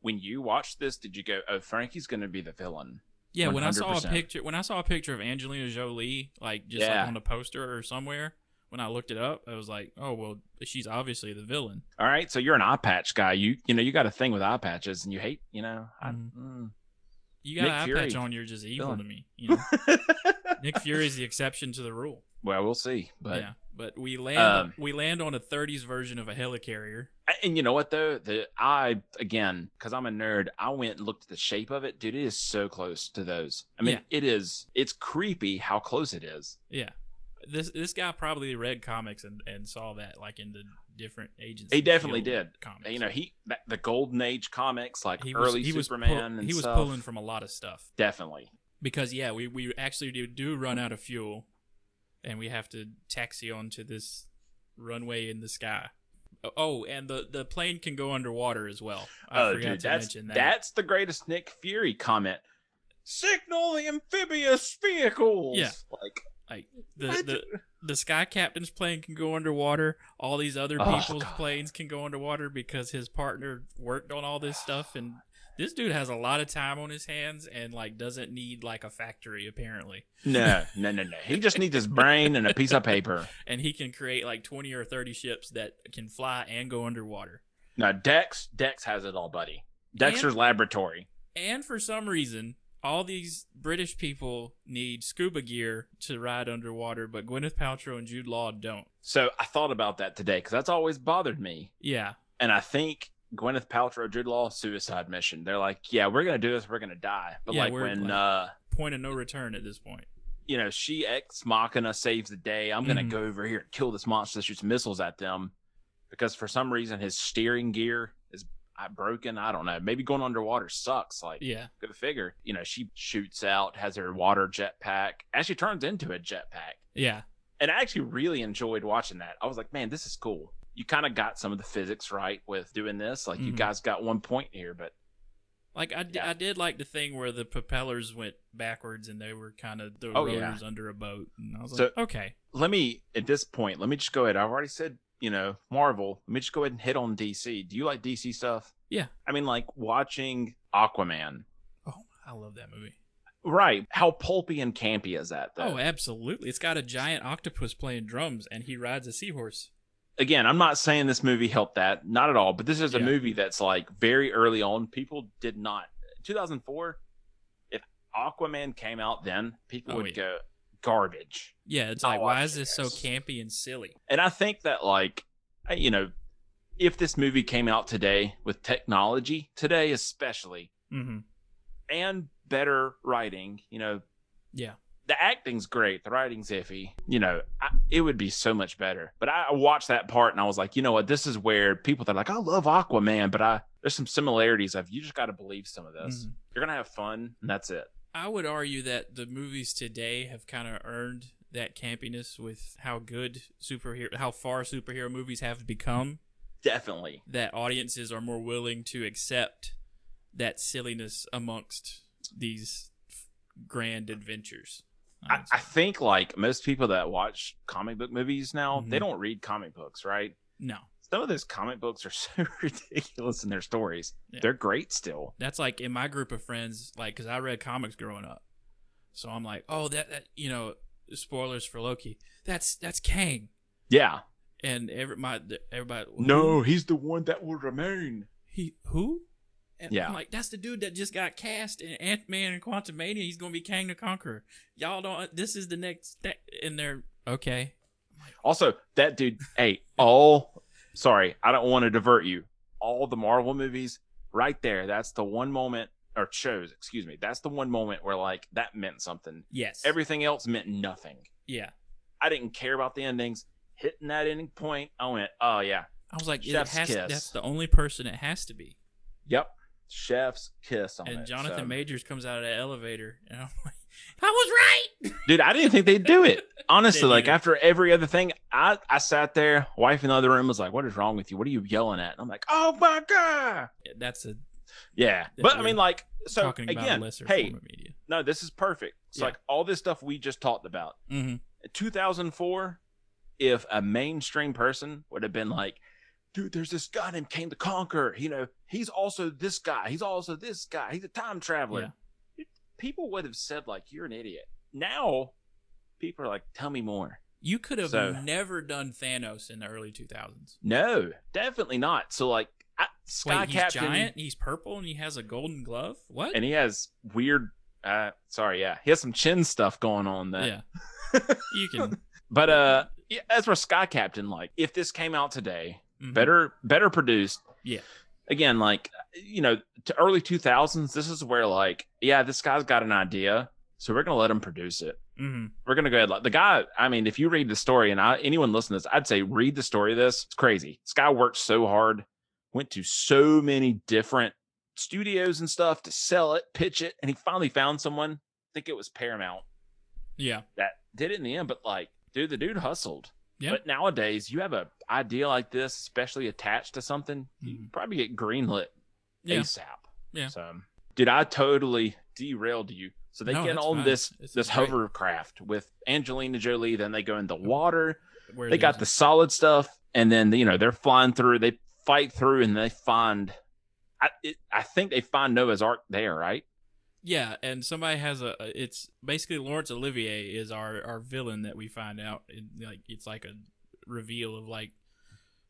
When you watched this, did you go, Oh, Frankie's going to be the villain? yeah when i saw a picture when i saw a picture of angelina jolie like just Yeah. like on the poster or somewhere when i looked it up i was like oh well she's obviously the villain All right. So, you're an eye patch guy. You, you know, you got a thing with eye patches and you hate, you know, I, Mhm. mm. You got Nick an eye Fury, patch on you're just evil villain. to me you know nick fury's the exception to the rule well, we'll see. But, yeah, but we land Um, we land on a 30s version of a helicarrier. and you know what, though? The, I, again, because I'm a nerd, I went and looked at the shape of it. Dude, it is so close to those. I mean, Yeah. it is, it's creepy how close it is. Yeah, this this guy probably read comics and, and saw that like in the different agencies. He definitely did. Comics. you know he that- the golden age comics like he was early he was superman and he was stuff. pulling from a lot of stuff definitely because yeah, we we actually do, do run out of fuel, and we have to taxi onto this runway in the sky. Oh, oh and the the plane can go underwater as well. I oh forgot dude to that's mention that. that's the greatest nick fury comment signal the amphibious vehicles Yeah. like like the, what? the the sky captain's plane can go underwater. All these other Oh, people's God. planes can go underwater because his partner worked on all this stuff. And this dude has a lot of time on his hands and like doesn't need like a factory apparently. no no no no he just needs his brain and a piece of paper And he can create like twenty or thirty ships that can fly and go underwater. no dex dex has it all buddy dexter's laboratory And for some reason, all these British people need scuba gear to ride underwater, but Gwyneth Paltrow and Jude Law don't. so i thought about that today because that's always bothered me Yeah, and i think Gwyneth Paltrow, Jude Law, suicide mission. They're like, yeah, we're gonna do this. We're gonna die. But Yeah, like when like- uh, point of no return at this point. you know, she ex machina saves the day. I'm gonna Mhm. go over here and kill this monster that shoots missiles at them because for some reason his steering gear broken. I don't know. Maybe going underwater sucks. Like, Yeah. go figure. You know, she shoots out, has her water jetpack, actually turns into a jetpack. Yeah. And I actually really enjoyed watching that. I was like, man, this is cool. You kind of got some of the physics right with doing this. Like, you Mhm. guys got one point here, but Like I, d- Yeah. I did like the thing where the propellers went backwards and they were kind of the Oh, yeah. rotors under a boat, and I was So- like, okay, let me at this point let me just go ahead i've already said you know marvel let me just go ahead and hit on dc do you like dc stuff Yeah. i mean like watching aquaman oh, I love that movie. right how pulpy and campy is that though Oh, absolutely! It's got a giant octopus playing drums, and he rides a seahorse. again i'm not saying this movie helped that not at all but this is a Yeah. movie that's like very early on people did not 2004 if aquaman came out then people Oh, would yeah. go garbage Yeah, it's like, why is this so campy and silly? and i think that like you know, if this movie came out today with technology today, especially, Mm-hmm. and better writing, you know, Yeah. the acting's great, the writing's iffy. You know, I, it would be so much better. But I watched that part and I was like, you know what? This is where people that are like, I love Aquaman, but I there's some similarities of you just got to believe some of this. Mhm. You're gonna have fun, and that's it. I would argue that the movies today have kind of earned that campiness with how good superhero, how far superhero movies have become. Definitely. That audiences are more willing to accept that silliness amongst these f- grand adventures. I, I think like most people that watch comic book movies now, they Mhm. don't read comic books, right? no, Some of those comic books are so ridiculous in their stories. Yeah. They're great still. that's like in my group of friends, like because I read comics growing up, so I'm like, oh, that, that you know, spoilers for Loki. That's that's Kang, Yeah. and every my everybody. No, he's the one that will remain. He who? And Yeah. I'm like that's the dude that just got cast in Ant Man and Quantumania. He's gonna be Kang the Conqueror. Y'all don't. This is the next. Th- and they're okay. Also, that dude, hey, all sorry, I don't want to divert you. All the Marvel movies, right there, that's the one moment or shows, excuse me, that's the one moment where like that meant something. Yes. Everything else meant nothing. yeah. I didn't care about the endings. Hitting that ending point, I went, oh yeah, I was like, it Chef's has. kiss. That's the only person it has to be. yep, chef's kiss on and it. Jonathan So- Majors comes out of the elevator, and I'm like, I was right. dude, I didn't think they'd do it. Honestly, like after every other thing, I I sat there, wife in the other room was like, "What is wrong with you? What are you yelling at?" And I'm like, "Oh my god!" That's a Yeah, but I mean, like, so talking again, hey, form of media. no, this is perfect. So Yeah. like all this stuff we just talked about. Mm-hmm. 2004, if a mainstream person would have been like, dude, there's this guy named Kang the Conqueror. You know, he's also this guy. He's also this guy. He's a time traveler. People would have said like, you're an idiot. Now, people are like, tell me more. You could have So- never done Thanos in the early 2000s. No, definitely not. So like, I, Sky Wait, he's Captain, giant. He's purple, and he has a golden glove. What? and he has weird. Uh, sorry, yeah, he has some chin stuff going on that. yeah, you can. But uh, yeah, as for Sky Captain, like if this came out today, mhm. better better produced. Yeah. Again, like you know, to early two thousands, this is where like, yeah, this guy's got an idea, so we're gonna let him produce it. Mhm. We're gonna go ahead. Like the guy, I mean, if you read the story, and I anyone listen to this, I'd say read the story of this. It's crazy. This guy worked so hard, went to so many different studios and stuff to sell it, pitch it, and he finally found someone. I think it was Paramount Yeah. that did it in the end. But like, dude, the dude hustled. Yeah. But nowadays, you have a idea like this, especially attached to something, you Mhm. probably get greenlit Yeah. ASAP. Yeah. So, dude, I totally derailed you. So they No, get on fine. this This this great. hovercraft with Angelina Jolie. Then they go in the water. Where They got the solid stuff, and then you know they're flying through. They fight through, and they find. I it, I think they find Noah's Ark there, right? Yeah, and somebody has a. It's basically Laurence Olivier is our our villain that we find out. In, like it's like a reveal of like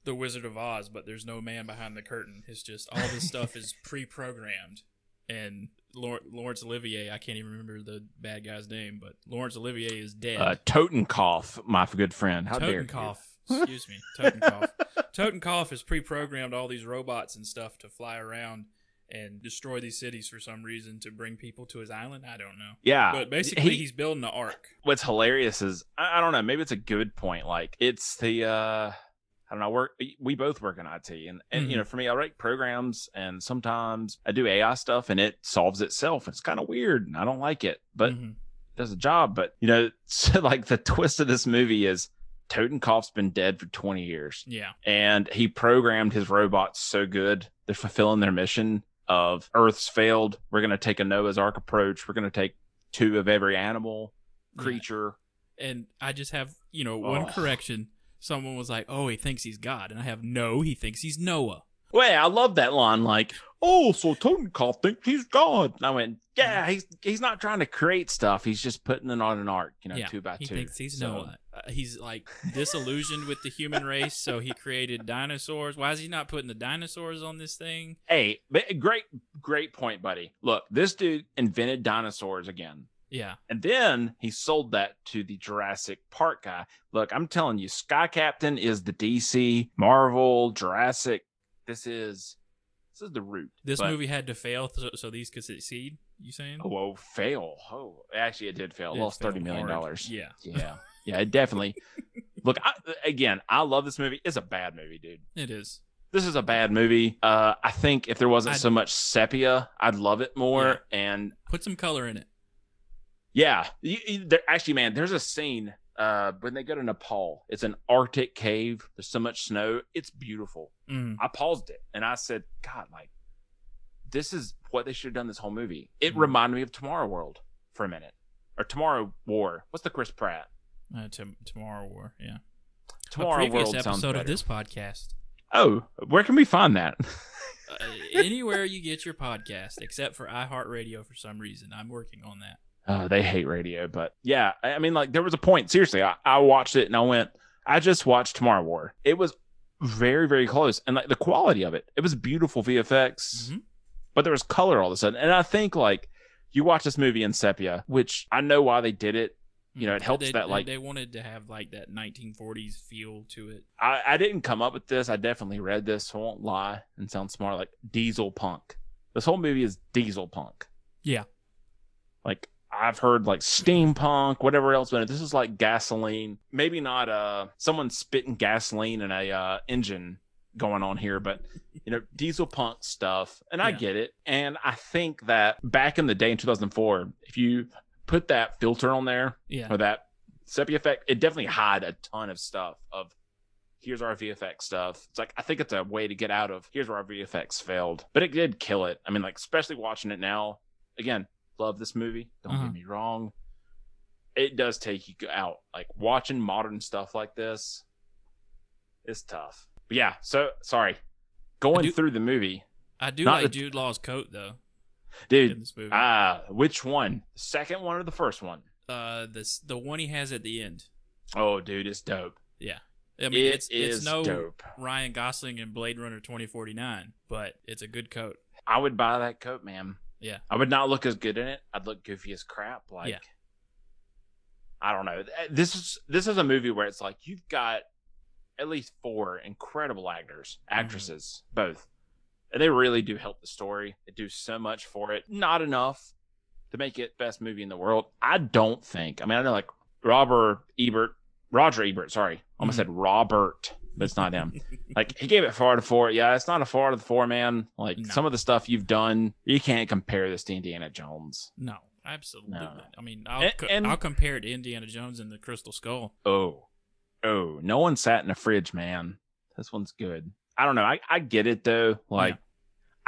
the Wizard of Oz, but there's no man behind the curtain. It's just all this stuff is pre-programmed, and Lawrence, Laurence Olivier. I can't even remember the bad guy's name, but Laurence Olivier is dead. Uh, Totenkopf, my good friend. How dare you? Totenkopf. Excuse me. Totenkopf. Totenkopf has pre-programmed all these robots and stuff to fly around and destroy these cities for some reason to bring people to his island. I don't know. Yeah, But basically, he- he's building the ark. what's hilarious is I, I don't know maybe it's a good point like it's the uh i don't know work we both work in it and and you Mhm. know for me i write programs and sometimes i do ai stuff and it solves itself it's kind of weird and i don't like it but Mhm. it does a job but you know so like the twist of this movie is totenkopf's been dead for 20 years yeah, and he programmed his robots so good they're fulfilling their mission of earth's failed we're going to take a noah's ark approach we're going to take two of every animal Yeah. creature and I just have you know one Oh. correction. Someone was like, "Oh, he thinks he's God," and I have no. He thinks he's Noah. Wait, I love that line. Like, oh, so Totenkopf thinks he's God. And I went, yeah, he's he's not trying to create stuff. He's just putting it on an arc, you know, yeah, two by he two. thinks he's So, Noah. Uh, he's like disillusioned with the human race, so he created dinosaurs. Why is he not putting the dinosaurs on this thing? Hey, great, great point, buddy. Look, this dude invented dinosaurs again. Yeah. And then he sold that to the Jurassic Park guy. Look, I'm telling you, Sky Captain is the DC, Marvel, Jurassic. This is this is the root. This But- movie had to fail so, so these could succeed. You saying? Oh, whoa, fail. Oh, actually, it did fail. It Lost thirty million dollars. Yeah. yeah, yeah. It definitely. Look, I, again, I love this movie. It's a bad movie, dude. It is. This is a bad movie. Uh, I think if there wasn't I'd- so much sepia, I'd love it more. And Put some color in it. Yeah, you, you- actually, man, there's a scene uh, when they go to Nepal. It's an Arctic cave. There's so much snow. It's beautiful. Mm. I paused it and I said, God, like, this is what they should have done this whole movie. It Mhm. reminded me of Tomorrow World for a minute, or Tomorrow War. What's the Chris Pratt? Uh, to, tomorrow War. Yeah. Tomorrow a previous World episode of this podcast. Oh, where can we find that? Uh, anywhere you get your podcast, except for iHeartRadio for some reason. I'm working on that. Uh, they hate radio, but yeah, I mean, like there was a point. Seriously, I, I watched it and I went, I just watched Tomorrow War. It was very, very close, and like the quality of it, it was beautiful VFX, Mhm. but there was color all of a sudden. And I think like you watch this movie in sepia, which I know why they did it. You know, it Mm. helps they, that, like- they wanted to have like that 1940s feel to it. I, I didn't come up with this. I definitely read this, so I won't lie and sound smart. Like diesel punk. This whole movie is diesel punk. Yeah. Like I've heard like steampunk, whatever else, but this is like gasoline. Maybe not uh someone spitting gasoline in a uh engine going on here, but you know, diesel punk stuff. And I Yeah. get it. And I think that back in the day in 2004, if you put that filter on there Yeah. or that sepia effect, it definitely had a ton of stuff of here's our VFX stuff. It's like I think it's a way to get out of here's where our VFX failed. But it did kill it. I mean, like especially watching it now. Again, love this movie. Don't Uh-huh. get me wrong. It does take you out. Like watching modern stuff like this is tough. But yeah, so sorry. Going do- through the movie, I do like the- Jude Law's coat though dude. Ah, which one? The second one or the first one? uh, this the one he has at the end. Oh, dude, it's dope. Yeah. I mean, It it's is it's no dope. Ryan Gosling in Blade Runner 2049, but it's a good coat. I would buy that coat, man. Yeah. I would not look as good in it. I'd look goofy as crap. Like, Yeah. I don't know. This is this is a movie where it's like you've got at least four incredible actors, Mm-hmm. actresses, both, and they really do help the story. They do so much for it. Not enough to make it best movie in the world. I don't think. I mean, I know like Robert Ebert, Roger Ebert. Sorry, almost Mhm. said Robert, but it's not him like he gave it four out of four. Yeah, it's not a four out of four, man. Like No. some of the stuff you've done, you can't compare this to Indiana Jones. No, absolutely. No. I mean, I'll And- co- and- I'll compare it to Indiana Jones and the Crystal Skull. Oh, oh, no one sat in a fridge, man. This one's good. I don't know. I, I get it though. Like Yeah.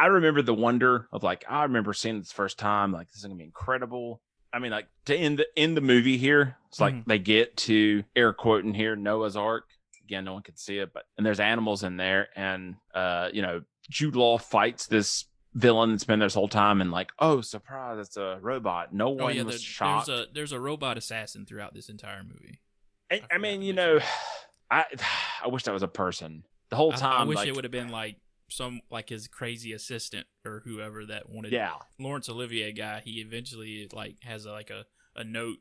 I remember the wonder of like I remember seeing it the first time. Like this is gonna be incredible. I mean, like to end the in the movie here, it's like Mhm. they get to air quoting here Noah's Ark. Again, no one can see it, but and there's animals in there, and uh, you know, Jude Law fights this villain that's been there this whole time, and like, oh, surprise, it's a robot. No Oh one yeah, was there- shocked. there's a there's a robot assassin throughout this entire movie. I, I I mean, you know, I I wish that was a person the whole time. I, wish like, it would have been like some like his crazy assistant or whoever that wanted. Yeah, Laurence Olivier guy. He eventually like has a, like a a note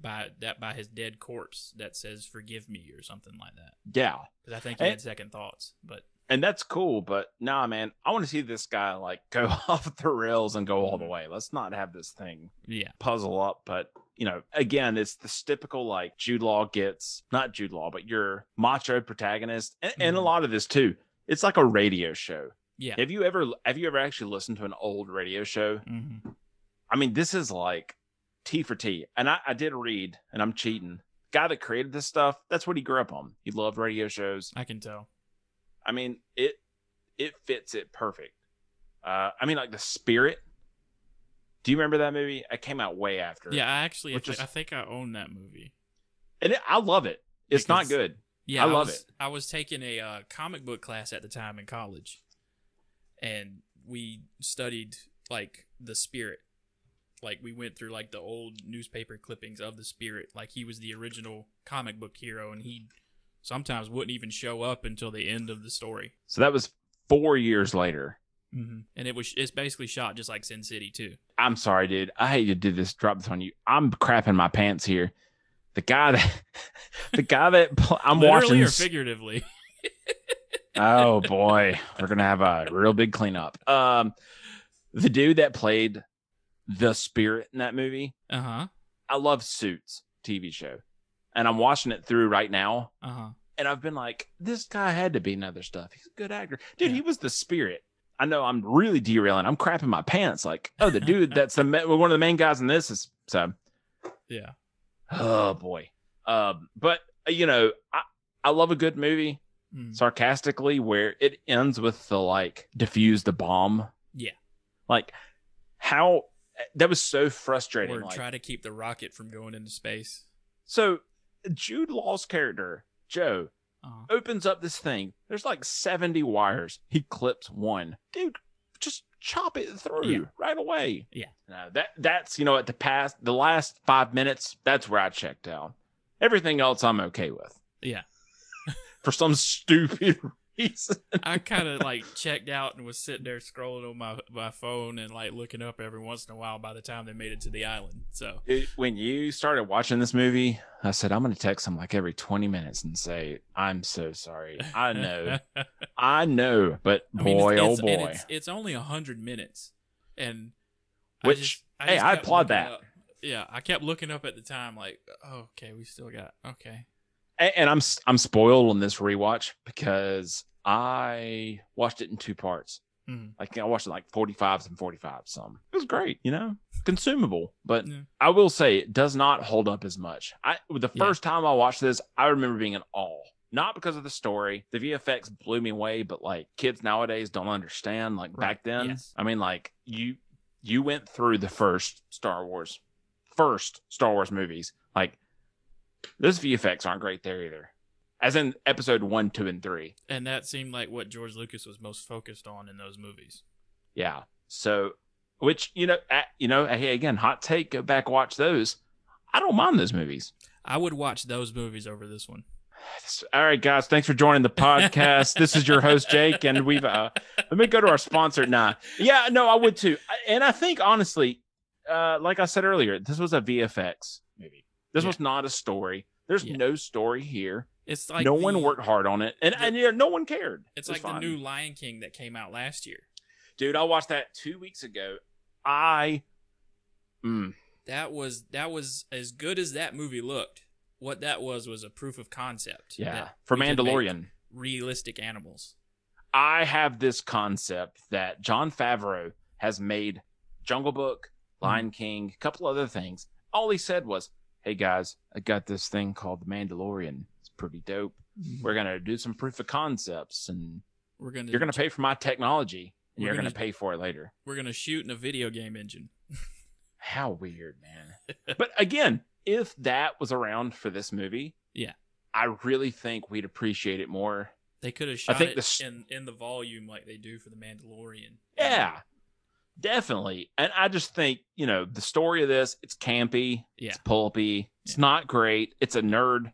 by that by his dead corpse that says "Forgive me" or something like that. yeah, Because I think he And- had second thoughts. But and that's cool. But nah, man, I want to see this guy like go off the rails and go all the Mhm. way. Let's not have this thing yeah, puzzle up. But you know, again, it's this typical like Jude Law gets not Jude Law, but your macho protagonist, and, and a Mhm. lot of this too. It's like a radio show. yeah. Have you ever have you ever actually listened to an old radio show? hmm I mean, this is like T for T. And I, I did read, and I'm cheating. Guy that created this stuff, that's what he grew up on. He loved radio shows. I can tell. I mean, it it fits it perfect. Uh, I mean, like the spirit. Do you remember that movie? It came out way after. Yeah, I actually I, thi- is- I think I own that movie. and it, I love it. It's not good. Yeah, I love was, it. I was taking a uh, comic book class at the time in college, and we studied like the spirit. Like we went through like the old newspaper clippings of the spirit. Like he was the original comic book hero, and he sometimes wouldn't even show up until the end of the story. So that was four years later. hmm And it was it's basically shot just like Sin City too. I'm sorry, dude. I hate to do this, drop this on you. I'm crapping my pants here. The guy that, the guy that I'm Literally watching. or figuratively. oh boy, we're gonna have a real big cleanup. Um, the dude that played the spirit in that movie. Uh huh. I love Suits TV show, and I'm watching it through right now. Uh huh. and I've been like, this guy had to be in other stuff. He's a good actor, dude. Yeah. He was the spirit. I know I'm really derailing. I'm crapping my pants. Like, oh, the dude that's the ma- one of the main guys in this is so. Yeah. Oh boy. Um, but you know, I I love a good movie. Mm. Sarcastically, where it ends with the like diffuse the bomb. Yeah. Like how that was so frustrating. Or like, try to keep the rocket from going into space. so Jude Law's character Joe Uh-huh. opens up this thing. There's like 70 wires. He clips one. Dude, just chop it through Yeah. right away. Yeah. No, that that's you know at the past the last five minutes, that's where I checked out. Everything else I'm okay with. Yeah. For some stupid reason. I kind of like checked out and was sitting there scrolling on my my phone and like looking up every once in a while. By the time they made it to the island, so when you started watching this movie, I said I'm gonna text him like every 20 minutes and say, I'm so sorry. I know. I know, but I mean, boy, it's, oh it's, boy. it's, it's only a hundred minutes, and Which, I just, hey, I applaud that. up- Yeah, I kept looking up at the time, like, oh, okay, we still got okay. And I'm I'm spoiled on this rewatch because I watched it in two parts. Mhm. Like I watched it like 45s and 45s. Some it was great, you know, consumable. But Yeah. I will say it does not hold up as much. I the Yeah. first time I watched this, I remember being in awe. Not because of the story, the VFX blew me away, but like kids nowadays don't understand. Like Right, back then, yes. I mean, like you you went through the first Star Wars, first Star Wars movies. Like those VFX aren't great there either. As in episode one, two, and three. And that seemed like what George Lucas was most focused on in those movies. Yeah. So, which you know, uh, you know, hey, again, hot take. Go back, watch those. I don't mind those movies. I would watch those movies over this one. All right, guys, thanks for joining the podcast. this is your host Jake, and we've uh, let me go to our sponsor. Nah, yeah, no, I would too, and I think honestly, uh, like I said earlier, this was a VFX movie. This Yeah. was not a story. There's Yeah. no story here. It's like no the- one worked hard on it, and the- and yeah, no one cared. It's It like fine. the new Lion King that came out last year. dude. I watched that two weeks ago. I, mm, That was that was as good as that movie looked. What that was was a proof of concept. yeah, for we could make Mandalorian. realistic animals. I have this concept that Jon Favreau has made Jungle Book, Hmm. Lion King, a couple other things. All he said was, "Hey guys, I got this thing called the Mandalorian. It's pretty dope. Mm-hmm. We're gonna do some proof of concepts, and We're gonna you're gonna pay for my technology, and you're gonna gonna- pay for it later." we're gonna shoot in a video game engine. How weird, man. but again, if that was around for this movie, Yeah. I really think we'd appreciate it more. They could have shot I think it the in in the volume like they do for the Mandalorian. Yeah, definitely. And I just think, you know, the story of this, it's campy, Yeah. it's pulpy, it's Yeah. not great, it's a nerd.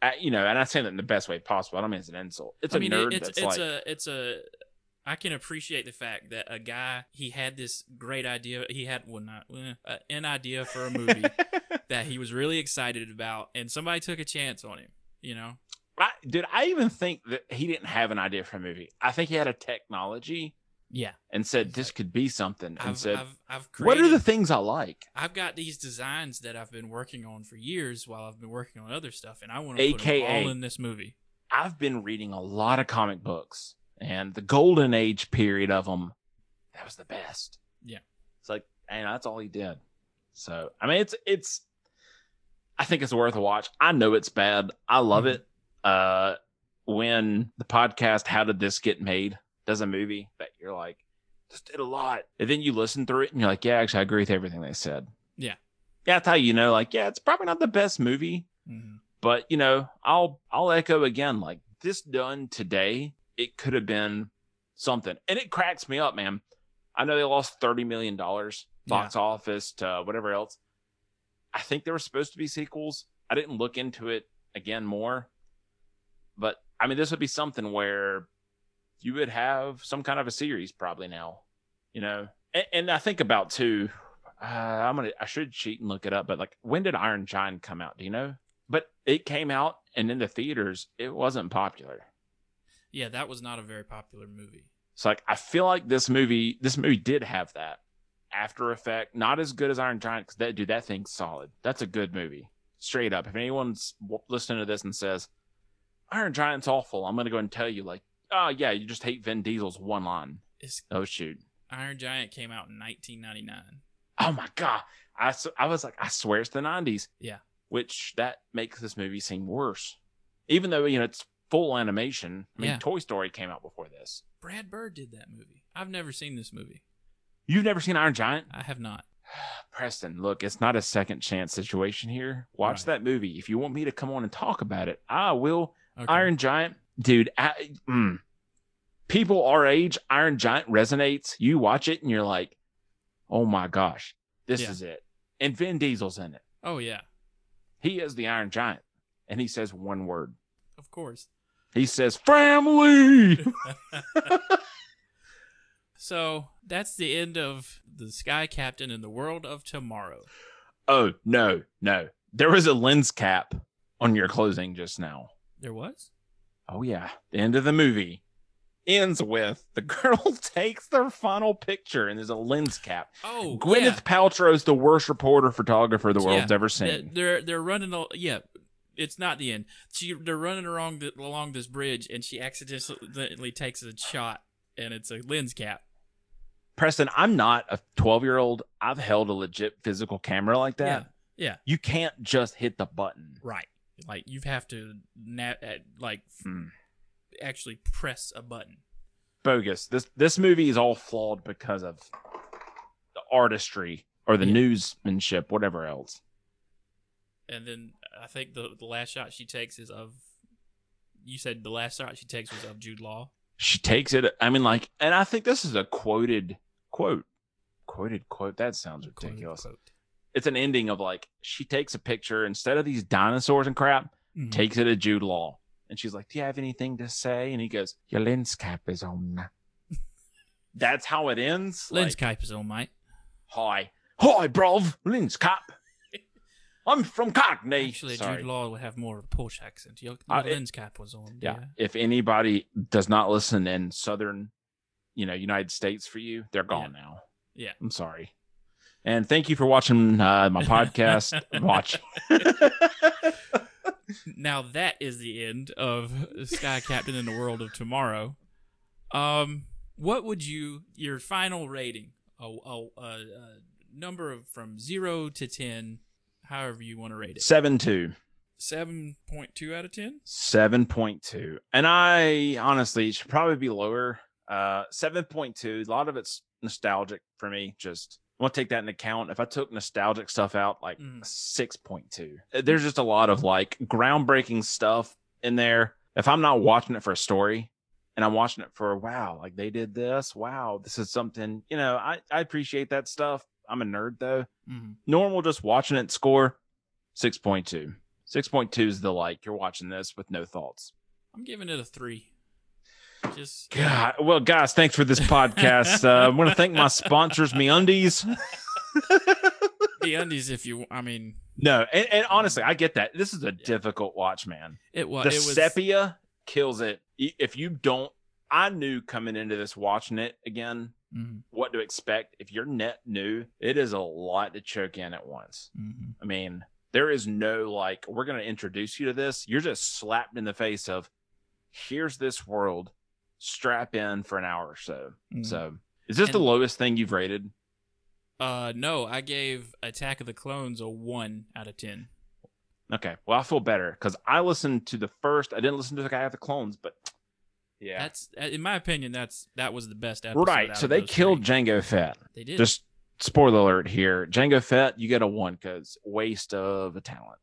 Uh, you know, and I say that in the best way possible. I don't mean it's an insult. It's I a mean, nerd it's that's it's like, a it's a. I can appreciate the fact that a guy he had this great idea. He had well not eh, uh, an idea for a movie that he was really excited about, and somebody took a chance on him. You know, I, dude, I even think that he didn't have an idea for a movie. I think he had a technology yeah. and said this could be something, and I've said, I've I've "What are the things I like?" I've got these designs that I've been working on for years while I've been working on other stuff, and I want to put them all in this movie. I've been reading a lot of comic books, and the golden age period of them, that was the best. Yeah. it's like, and that's all he did. So, I mean, it's it's. I think it's worth a watch. I know it's bad. I love Mhm. it. Uh, when the podcast "How Did This Get Made" does a movie that you're like, just did a lot, and then you listen through it and you're like, yeah, actually, I agree with everything they said. Yeah. Yeah, that's how you know, like, yeah, it's probably not the best movie, Mhm. but you know i'll i'll echo again like this done today it could have been something. And it cracks me up man. I know they lost 30 million dollars box office to whatever else. I think there were supposed to be sequels. I didn't look into it again more. But i mean this would be something where you would have some kind of a series probably now. You know, and, and I think about too. Uh, I'm gonna. I should cheat and look it up, but like, when did Iron Giant come out? Do you know? But it came out, and in the theaters, it wasn't popular. Yeah, that was not a very popular movie. So like, I feel like this movie, this movie did have that After Effect, not as good as Iron Giant, because that dude, that thing's solid. That's a good movie, straight up. If anyone's listening to this and says Iron Giant's awful, I'm gonna go and tell you like, oh yeah, you just hate Vin Diesel's one line. It's, Oh shoot. Iron Giant came out in 1999. Oh my god. I I was like, I swear it's the 90s. Yeah. Which that makes this movie seem worse. Even though, you know, it's full animation. I mean, Yeah. Toy Story came out before this. Brad Bird did that movie. I've never seen this movie. You've never seen Iron Giant? I have not. Preston, look, it's not a second chance situation here. Watch Right. that movie. If you want me to come on and talk about it, I will. Okay. Iron Giant, dude, I, mm, people our age, Iron Giant resonates. You watch it and you're like, oh my gosh, this Yeah. is it. And Vin Diesel's in it. Oh yeah, He is the Iron Giant. And he says one word. of course. He says, family. So that's the end of the Sky Captain in the World of Tomorrow. oh, no, no. There was a lens cap on your closing just now. There was. Oh, yeah. The end of the movie ends with the girl takes their final picture and there's a lens cap. Oh, Gwyneth yeah. Paltrow's the worst reporter photographer the Yeah. world's ever seen. they're, they're running. al- Yeah, it's not the end. She they're running along the, along this bridge, and she accidentally takes a shot, and it's a lens cap. Preston, I'm not a 12 year old. I've held a legit physical camera like that. Yeah, You can't just hit the button. right. Like you have to na- uh, like Hmm. actually press a button. bogus. This this movie is all flawed because of the artistry or the Yeah. newsmanship, whatever else. And then I think the the last shot she takes is of. You said the last shot she takes was of Jude Law. She takes it. I mean, like, and I think this is a quoted quote. Quoted quote. That sounds Quote, ridiculous. unquote. It's an ending of like she takes a picture instead of these dinosaurs and crap. Mhm. Takes it to Jude Law, and she's like, "Do you have anything to say?" And he goes, "Your lens cap is on." That's how it ends. Lens Like, cap is on, mate. Hi, hi, bruv. Lens cap. I'm from Cockney. Actually, Sorry. Jude Law would have more of a Porsche accent. Your, Uh, your it- lens cap was on. yeah. If anybody does not listen in southern, you know, United States for you, they're gone now. Yeah. I'm sorry. And thank you for watching uh, my podcast. Watch. now that is the end of Sky Captain in the World of Tomorrow. Um, what would you your final rating? A, a, a, a number of from zero to ten, however you want to rate it. Seven two. Seven point two out of ten. Seven point two. And I honestly should probably be lower. Uh seven point two. A lot of it's nostalgic for me. Just I want to take that into account. If I took nostalgic stuff out, like mm. six point two. Uh, there's just a lot of mm. like groundbreaking stuff in there. If I'm not watching it for a story and I'm watching it for wow, like they did this, wow, this is something, you know, I, I appreciate that stuff. I'm a nerd though. Mm-hmm. Normal just watching it score 6.2. 6.2 is the like you're watching this with no thoughts. I'm giving it a three. Just God, well, guys, thanks for this podcast. uh, I want to thank my sponsors, MeUndies. the undies, if you. I mean, No, and, and honestly, I get that. This is a difficult watch, man. it was. the it was sepia kills it. If you don't, I knew coming into this watching it again Mhm, what to expect. If you're net new, it is a lot to choke in at once. mhm. I mean, there is no like, we're going to introduce you to this. You're just slapped in the face of, here's this world, strap in for an hour or so. Mhm. So, is this the lowest thing you've rated? Uh, no, I gave Attack of the Clones a one out of ten. Okay. Well, I feel better because I listened to the first, I didn't listen to the guy at the clones, but yeah. That's, uh, in my opinion, that's that was the best episode. right. So they killed three. Jango Fett. They did. Just spoiler alert here. Jango Fett, you get a one because waste of a talent.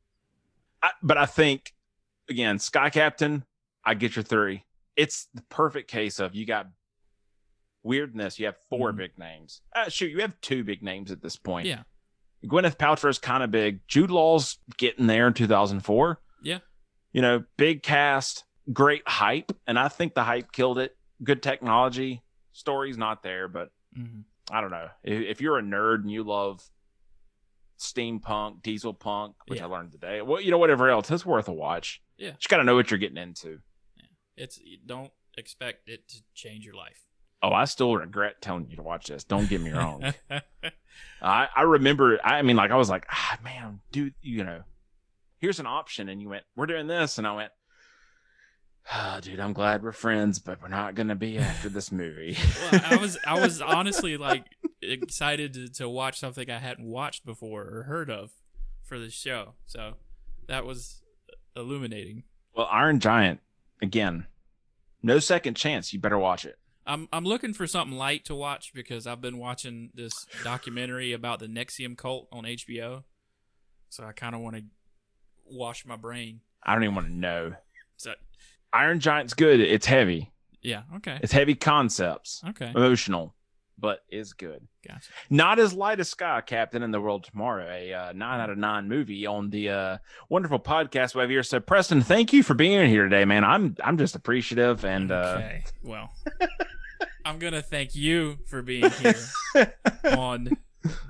I, but I think, again, Sky Captain, I get your three. It's the perfect case of you got weirdness. You have 4 Mhm. big names. Uh, shoot, you have two big names at this point. yeah, Gwyneth Paltrow is kind of big. Jude Law's getting there in 2004. Yeah. You know, big cast, great hype. And I think the hype killed it. good technology. Story's not there, but hmm I don't know. If, if you're a nerd and you love steampunk, diesel punk, which Yeah. I learned today, well, you know, whatever else, it's worth a watch. Yeah. Just got to know what you're getting into. It's don't expect it to change your life. Oh, I still regret telling you to watch this. Don't get me wrong. I, I remember, I mean, like, I was like, ah, man, dude, you know, here's an option. And you went, we're doing this. And I went, ah, dude, I'm glad we're friends, but we're not going to be after this movie. well, I was I was honestly like excited to, to watch something I hadn't watched before or heard of for the show. So that was illuminating. well, Iron Giant, again, no second chance. You better watch it. I'm I'm looking for something light to watch because I've been watching this documentary about the NXIVM cult on HBO. So I kind of want to wash my brain. I don't even want to know. So Iron Giant's good. It's heavy. yeah, okay. It's heavy concepts, Okay. emotional, but is good. Gotcha. Not as light as Sky Captain in the World Tomorrow, a uh, nine out of nine movie on the uh, wonderful podcast we have here. So, Preston, thank you for being here today, man. I'm I'm just appreciative, and uh. Well, I'm gonna thank you for being here on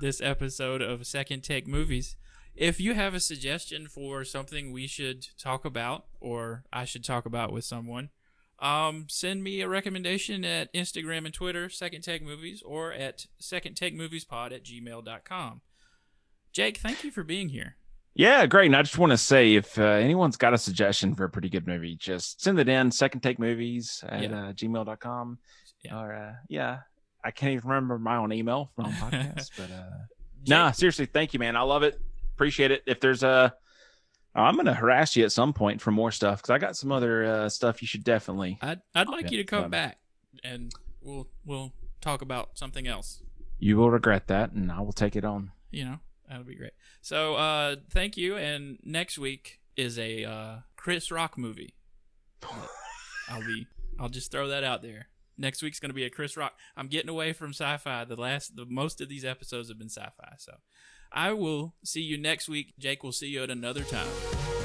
this episode of Second Take Movies. If you have a suggestion for something we should talk about or I should talk about with someone, um, send me a recommendation at Instagram and Twitter, Second Take Movies, or at Second Take Movies Pod at gmail.com. Jake, thank you for being here. yeah, great. And I just want to say, if uh, anyone's got a suggestion for a pretty good movie, just send it in. Second Take Movies at Yeah. uh, gmail.com. Yeah. Or uh, yeah, I can't even remember my own email from podcast, but uh, Jake, Nah, seriously, thank you, man. I love it. Appreciate it. If there's a, I'm gonna harass you at some point for more stuff because I got some other uh, stuff you should definitely. I'd, I'd like Yeah, you to come um, back and we'll we'll talk about something else. You will regret that, and I will take it on. you know that'll be great so uh thank you and next week is a uh chris rock movie i'll be i'll just throw that out there next week's gonna be a chris rock i'm getting away from sci-fi the last the most of these episodes have been sci-fi so i will see you next week. Jake will see you at another time